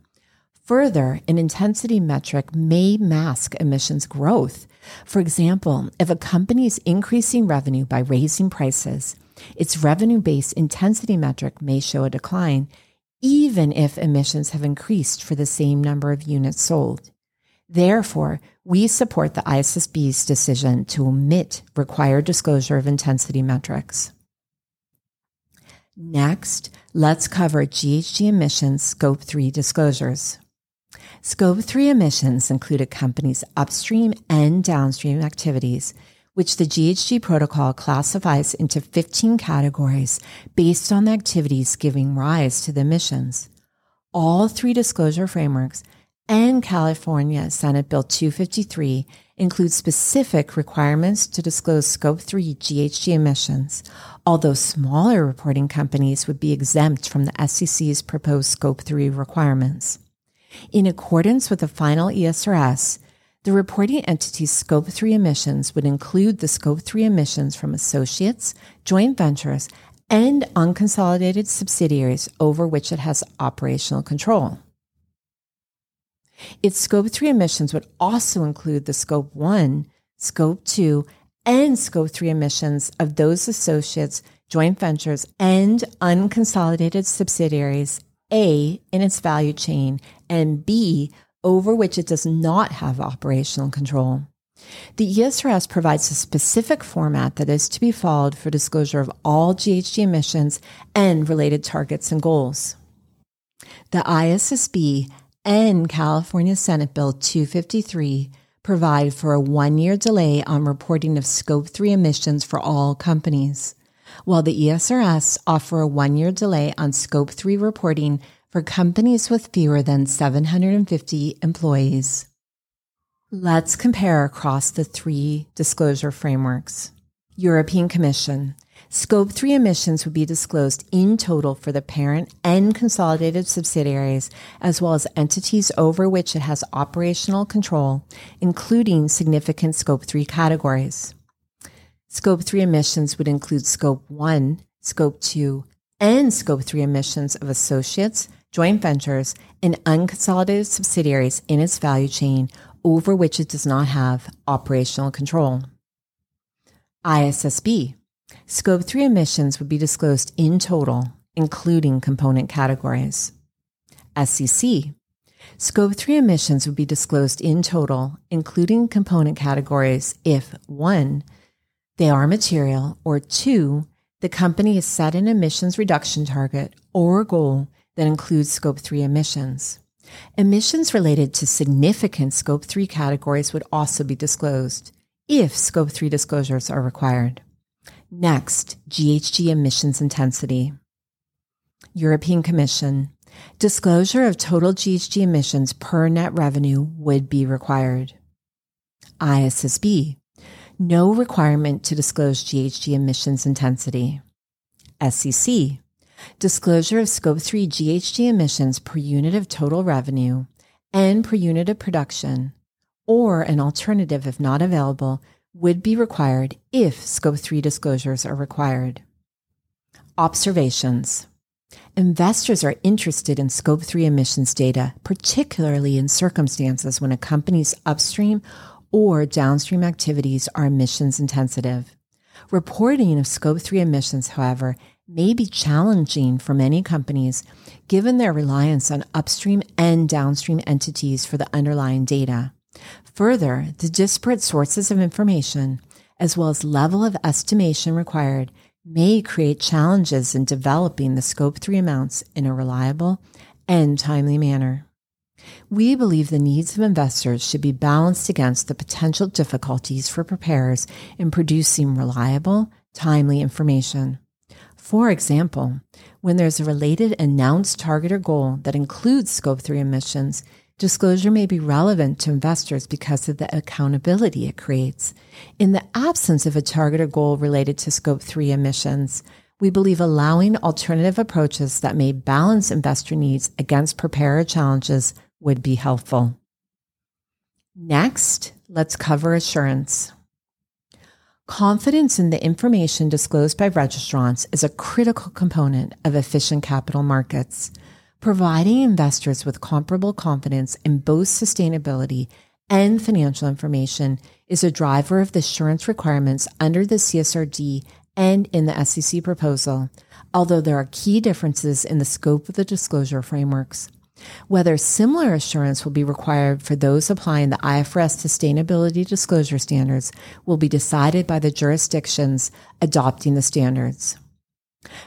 Further, an intensity metric may mask emissions growth. For example, if a company is increasing revenue by raising prices, its revenue based intensity metric may show a decline even if emissions have increased for the same number of units sold. Therefore, we support the ISSB's decision to omit required disclosure of intensity metrics. Next, let's cover GHG emissions Scope 3 disclosures. Scope 3 emissions include a company's upstream and downstream activities, which the GHG protocol classifies into 15 categories based on the activities giving rise to the emissions. All three disclosure frameworks and California Senate Bill 253 include specific requirements to disclose Scope 3 GHG emissions, although smaller reporting companies would be exempt from the SEC's proposed Scope 3 requirements. In accordance with the final ESRS, the reporting entity's Scope 3 emissions would include the Scope 3 emissions from associates, joint ventures, and unconsolidated subsidiaries over which it has operational control. Its Scope 3 emissions would also include the Scope 1, Scope 2, and Scope 3 emissions of those associates, joint ventures, and unconsolidated subsidiaries, A, in its value chain, and B, over which it does not have operational control. The ESRS provides a specific format that is to be followed for disclosure of all GHG emissions and related targets and goals. The ISSB and California Senate Bill 253 provide for a one year delay on reporting of Scope 3 emissions for all companies, while the ESRS offer a one year delay on Scope 3 reporting for companies with fewer than 750 employees. Let's compare across the three disclosure frameworks. European Commission. Scope 3 emissions would be disclosed in total for the parent and consolidated subsidiaries, as well as entities over which it has operational control, including significant Scope 3 categories. Scope 3 emissions would include Scope 1, Scope 2, and Scope 3 emissions of associates, joint ventures, and unconsolidated subsidiaries in its value chain over which it does not have operational control. ISSB. Scope 3 emissions would be disclosed in total, including component categories. SEC. Scope 3 emissions would be disclosed in total, including component categories, if 1. They are material, or 2. The company has set an emissions reduction target or goal that includes Scope 3 emissions. Emissions related to significant Scope 3 categories would also be disclosed if Scope 3 disclosures are required. Next, GHG emissions intensity. European Commission. Disclosure of total GHG emissions per net revenue would be required. ISSB. No requirement to disclose GHG emissions intensity. SEC. Disclosure of Scope 3 GHG emissions per unit of total revenue and per unit of production, or an alternative if not available, would be required if Scope 3 disclosures are required. Observations. Investors are interested in Scope 3 emissions data, particularly in circumstances when a company's upstream or downstream activities are emissions intensive. Reporting of Scope 3 emissions, however, may be challenging for many companies given their reliance on upstream and downstream entities for the underlying data. Further, the disparate sources of information, as well as level of estimation required, may create challenges in developing the Scope 3 amounts in a reliable and timely manner. We believe the needs of investors should be balanced against the potential difficulties for preparers in producing reliable, timely information. For example, when there's a related announced target or goal that includes Scope 3 emissions, disclosure may be relevant to investors because of the accountability it creates. In the absence of a target or goal related to Scope 3 emissions, we believe allowing alternative approaches that may balance investor needs against preparer challenges would be helpful. Next, let's cover assurance. Confidence in the information disclosed by registrants is a critical component of efficient capital markets. Providing investors with comparable confidence in both sustainability and financial information is a driver of the assurance requirements under the CSRD and in the SEC proposal, although there are key differences in the scope of the disclosure frameworks. Whether similar assurance will be required for those applying the IFRS sustainability disclosure standards will be decided by the jurisdictions adopting the standards.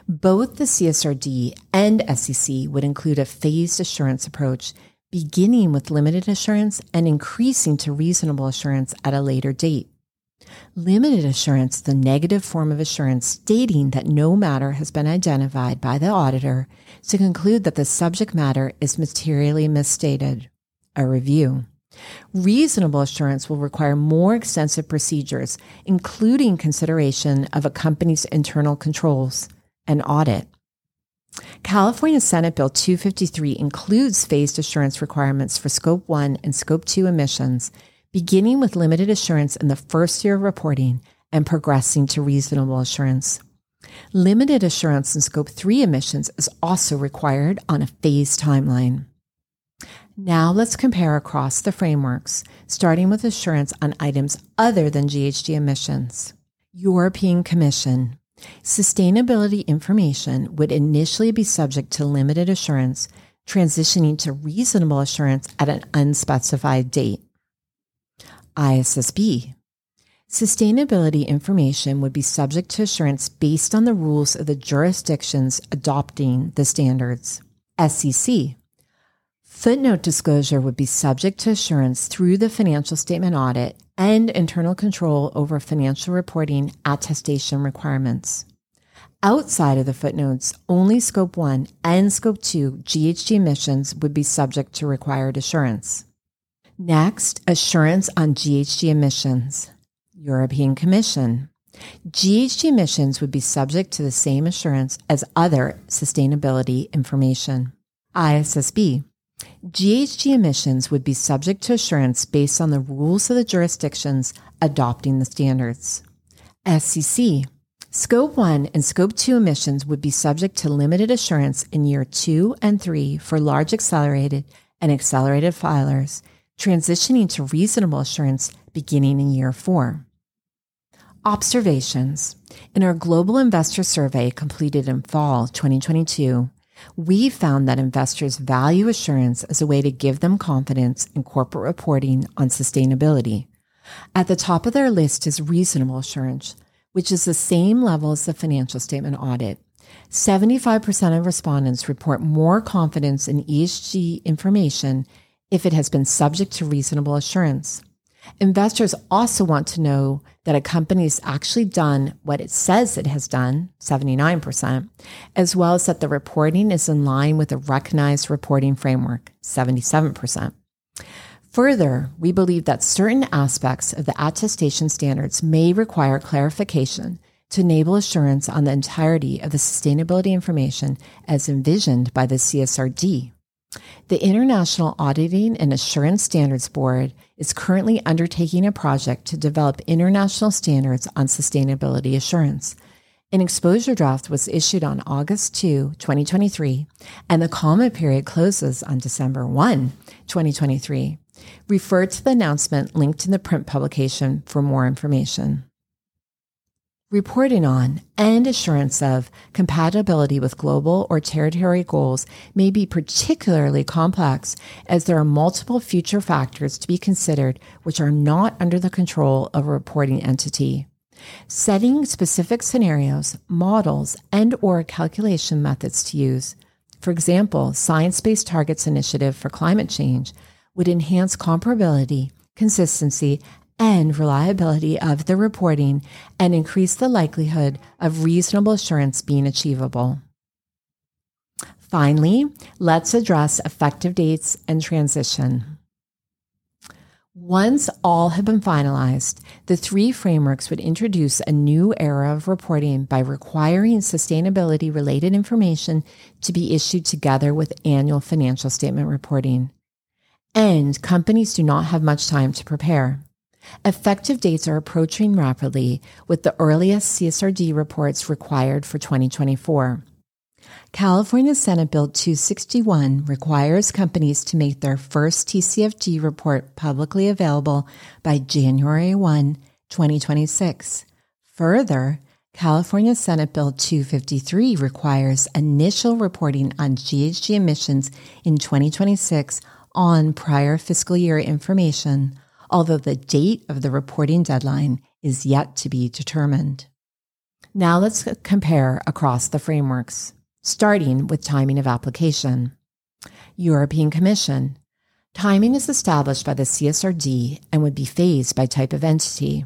Both the CSRD and SEC would include a phased assurance approach, beginning with limited assurance and increasing to reasonable assurance at a later date. Limited assurance, the negative form of assurance stating that no matter has been identified by the auditor to conclude that the subject matter is materially misstated. A review. Reasonable assurance will require more extensive procedures, including consideration of a company's internal controls, and audit. California Senate Bill 253 includes phased assurance requirements for Scope 1 and Scope 2 emissions beginning with limited assurance in the first year of reporting and progressing to reasonable assurance. Limited assurance in Scope 3 emissions is also required on a phased timeline. Now let's compare across the frameworks, starting with assurance on items other than GHG emissions. European Commission. Sustainability information would initially be subject to limited assurance, transitioning to reasonable assurance at an unspecified date. ISSB. Sustainability information would be subject to assurance based on the rules of the jurisdictions adopting the standards. SEC. Footnote disclosure would be subject to assurance through the financial statement audit and internal control over financial reporting attestation requirements. Outside of the footnotes, only Scope 1 and Scope 2 GHG emissions would be subject to required assurance. Next, assurance on GHG emissions. European Commission. GHG emissions would be subject to the same assurance as other sustainability information. ISSB. GHG emissions would be subject to assurance based on the rules of the jurisdictions adopting the standards. SEC. Scope 1 and Scope 2 emissions would be subject to limited assurance in year 2 and 3 for large accelerated and accelerated filers, transitioning to reasonable assurance beginning in year 4. Observations. In our global investor survey completed in fall 2022, we found that investors value assurance as a way to give them confidence in corporate reporting on sustainability. At the top of their list is reasonable assurance which is the same level as the financial statement audit. 75% of respondents report more confidence in ESG information if it has been subject to reasonable assurance. Investors also want to know that a company has actually done what it says it has done, 79%, as well as that the reporting is in line with a recognized reporting framework, 77%. Further, we believe that certain aspects of the attestation standards may require clarification to enable assurance on the entirety of the sustainability information as envisioned by the CSRD. The International Auditing and Assurance Standards Board is currently undertaking a project to develop international standards on sustainability assurance. An exposure draft was issued on August 2, 2023, and the comment period closes on December 1, 2023. Refer to the announcement linked in the print publication for more information. Reporting on and assurance of compatibility with global or territory goals may be particularly complex as there are multiple future factors to be considered which are not under the control of a reporting entity. Setting specific scenarios, models, and or calculation methods to use. For example, Science-Based Targets Initiative for Climate Change would enhance comparability, consistency, and reliability of the reporting and increase the likelihood of reasonable assurance being achievable. Finally, let's address effective dates and transition. Once all have been finalized, the three frameworks would introduce a new era of reporting by requiring sustainability related information to be issued together with annual financial statement reporting and companies do not have much time to prepare. Effective dates are approaching rapidly, with the earliest CSRD reports required for 2024. California Senate Bill 261 requires companies to make their first TCFD report publicly available by January 1, 2026. Further, California Senate Bill 253 requires initial reporting on GHG emissions in 2026 on prior fiscal year information, although the date of the reporting deadline is yet to be determined. Now let's compare across the frameworks, starting with timing of application. European Commission. Timing is established by the CSRD and would be phased by type of entity.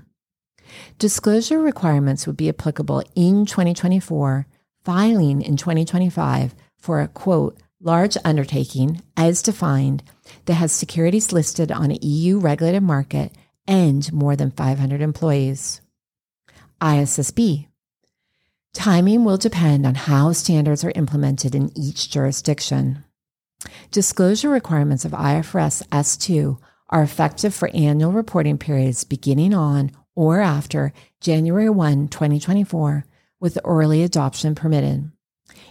Disclosure requirements would be applicable in 2024, filing in 2025 for a quote, large undertaking as defined that has securities listed on an EU regulated market and more than 500 employees. ISSB. Timing will depend on how standards are implemented in each jurisdiction. Disclosure requirements of IFRS S2 are effective for annual reporting periods beginning on or after January 1, 2024, with early adoption permitted.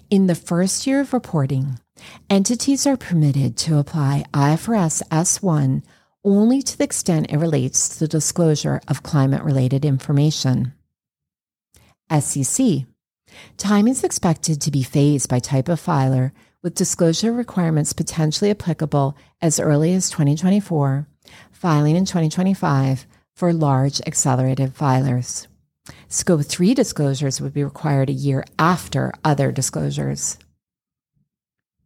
In the first year of reporting, Entities are permitted to apply IFRS S1 only to the extent it relates to the disclosure of climate related information. SEC. Time is expected to be phased by type of filer, with disclosure requirements potentially applicable as early as 2024, filing in 2025 for large accelerated filers. Scope 3 disclosures would be required a year after other disclosures.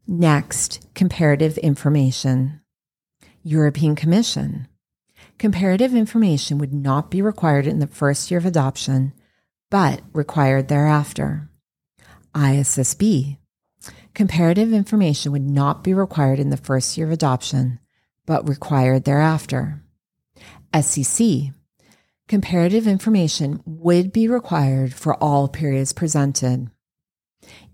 Next, comparative information. European Commission. Comparative information would not be required in the first year of adoption, but required thereafter. ISSB. Comparative information would not be required in the first year of adoption, but required thereafter. SEC. Comparative information would be required for all periods presented.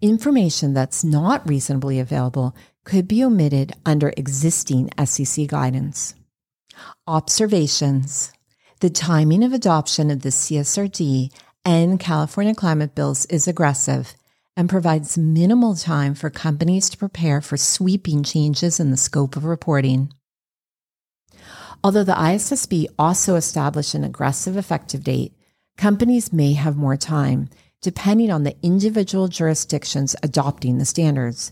Information that's not reasonably available could be omitted under existing SEC guidance. Observations. The timing of adoption of the CSRD and California climate bills is aggressive and provides minimal time for companies to prepare for sweeping changes in the scope of reporting. Although the ISSB also established an aggressive effective date, companies may have more time, depending on the individual jurisdictions adopting the standards.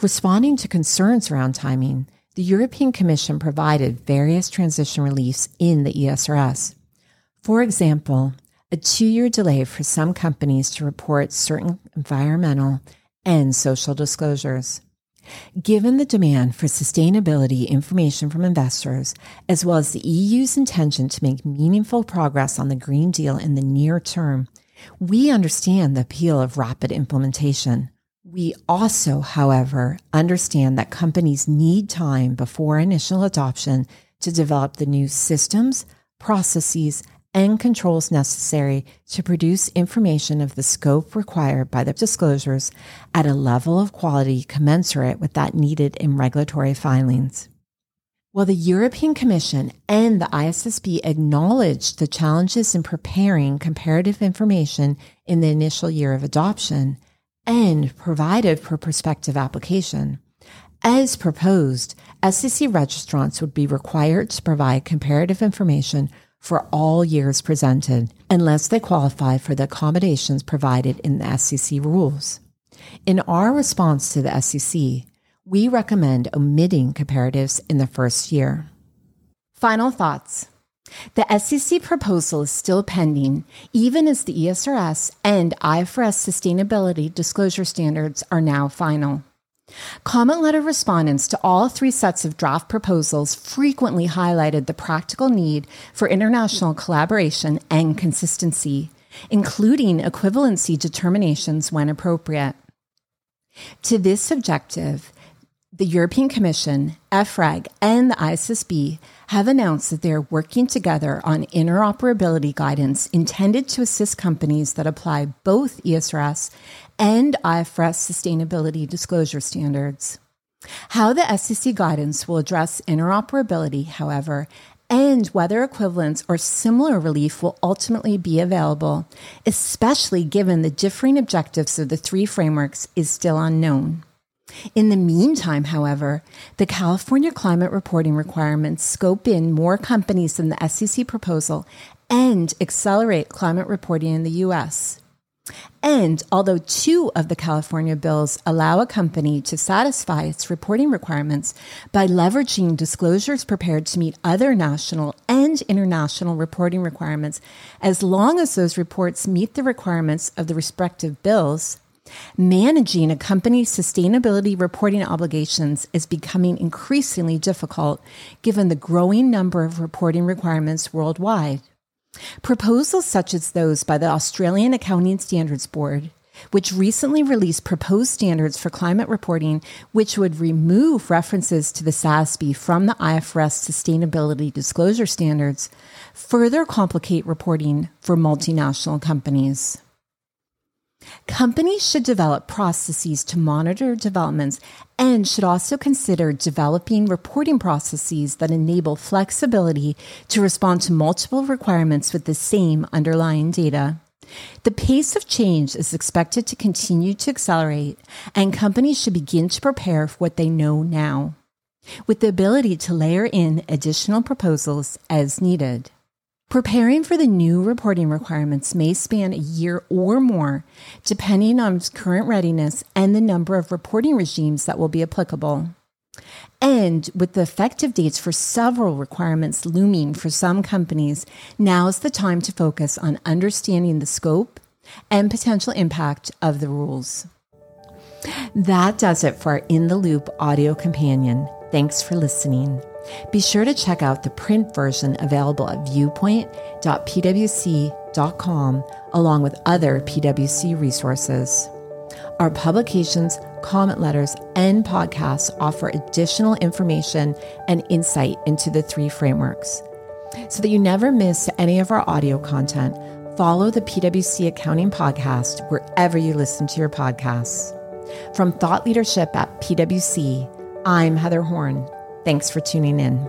Responding to concerns around timing, the European Commission provided various transition reliefs in the ESRS. For example, a two year delay for some companies to report certain environmental and social disclosures. Given the demand for sustainability information from investors, as well as the EU's intention to make meaningful progress on the Green Deal in the near term, we understand the appeal of rapid implementation. We also, however, understand that companies need time before initial adoption to develop the new systems, processes, and controls necessary to produce information of the scope required by the disclosures at a level of quality commensurate with that needed in regulatory filings. While the European Commission and the ISSB acknowledged the challenges in preparing comparative information in the initial year of adoption and provided for prospective application, as proposed, SEC registrants would be required to provide comparative information for all years presented unless they qualify for the accommodations provided in the SEC rules. In our response to the SEC, we recommend omitting comparatives in the first year. Final thoughts. The SEC proposal is still pending, even as the ESRS and IFRS sustainability disclosure standards are now final. Comment letter respondents to all three sets of draft proposals frequently highlighted the practical need for international collaboration and consistency, including equivalency determinations when appropriate. To this objective, the European Commission, EFRAG, and the ISSB have announced that they are working together on interoperability guidance intended to assist companies that apply both ESRS and IFRS sustainability disclosure standards. How the SEC guidance will address interoperability, however, and whether equivalence or similar relief will ultimately be available, especially given the differing objectives of the three frameworks, is still unknown. In the meantime, however, the California climate reporting requirements scope in more companies than the SEC proposal and accelerate climate reporting in the U.S. And although two of the California bills allow a company to satisfy its reporting requirements by leveraging disclosures prepared to meet other national and international reporting requirements, as long as those reports meet the requirements of the respective bills, managing a company's sustainability reporting obligations is becoming increasingly difficult given the growing number of reporting requirements worldwide. Proposals such as those by the Australian Accounting Standards Board, which recently released proposed standards for climate reporting, which would remove references to the SASB from the IFRS sustainability disclosure standards, further complicate reporting for multinational companies. Companies should develop processes to monitor developments and should also consider developing reporting processes that enable flexibility to respond to multiple requirements with the same underlying data. The pace of change is expected to continue to accelerate, and companies should begin to prepare for what they know now, with the ability to layer in additional proposals as needed. Preparing for the new reporting requirements may span a year or more, depending on current readiness and the number of reporting regimes that will be applicable. And with the effective dates for several requirements looming for some companies, now is the time to focus on understanding the scope and potential impact of the rules. That does it for our In the Loop audio companion. Thanks for listening. Be sure to check out the print version available at viewpoint.pwc.com along with other PwC resources. Our publications, comment letters, and podcasts offer additional information and insight into the three frameworks. So that you never miss any of our audio content, follow the PwC Accounting Podcast wherever you listen to your podcasts. From Thought Leadership at PwC, I'm Heather Horn. Thanks for tuning in.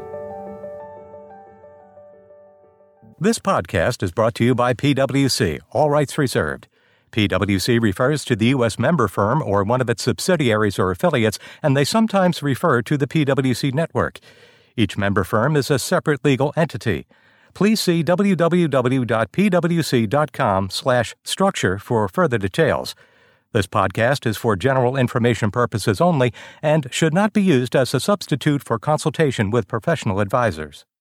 This podcast is brought to you by PwC, all rights reserved. PwC refers to the U.S. member firm or one of its subsidiaries or affiliates, and they sometimes refer to the PwC network. Each member firm is a separate legal entity. Please see www.pwc.com/structure for further details. This podcast is for general information purposes only and should not be used as a substitute for consultation with professional advisors.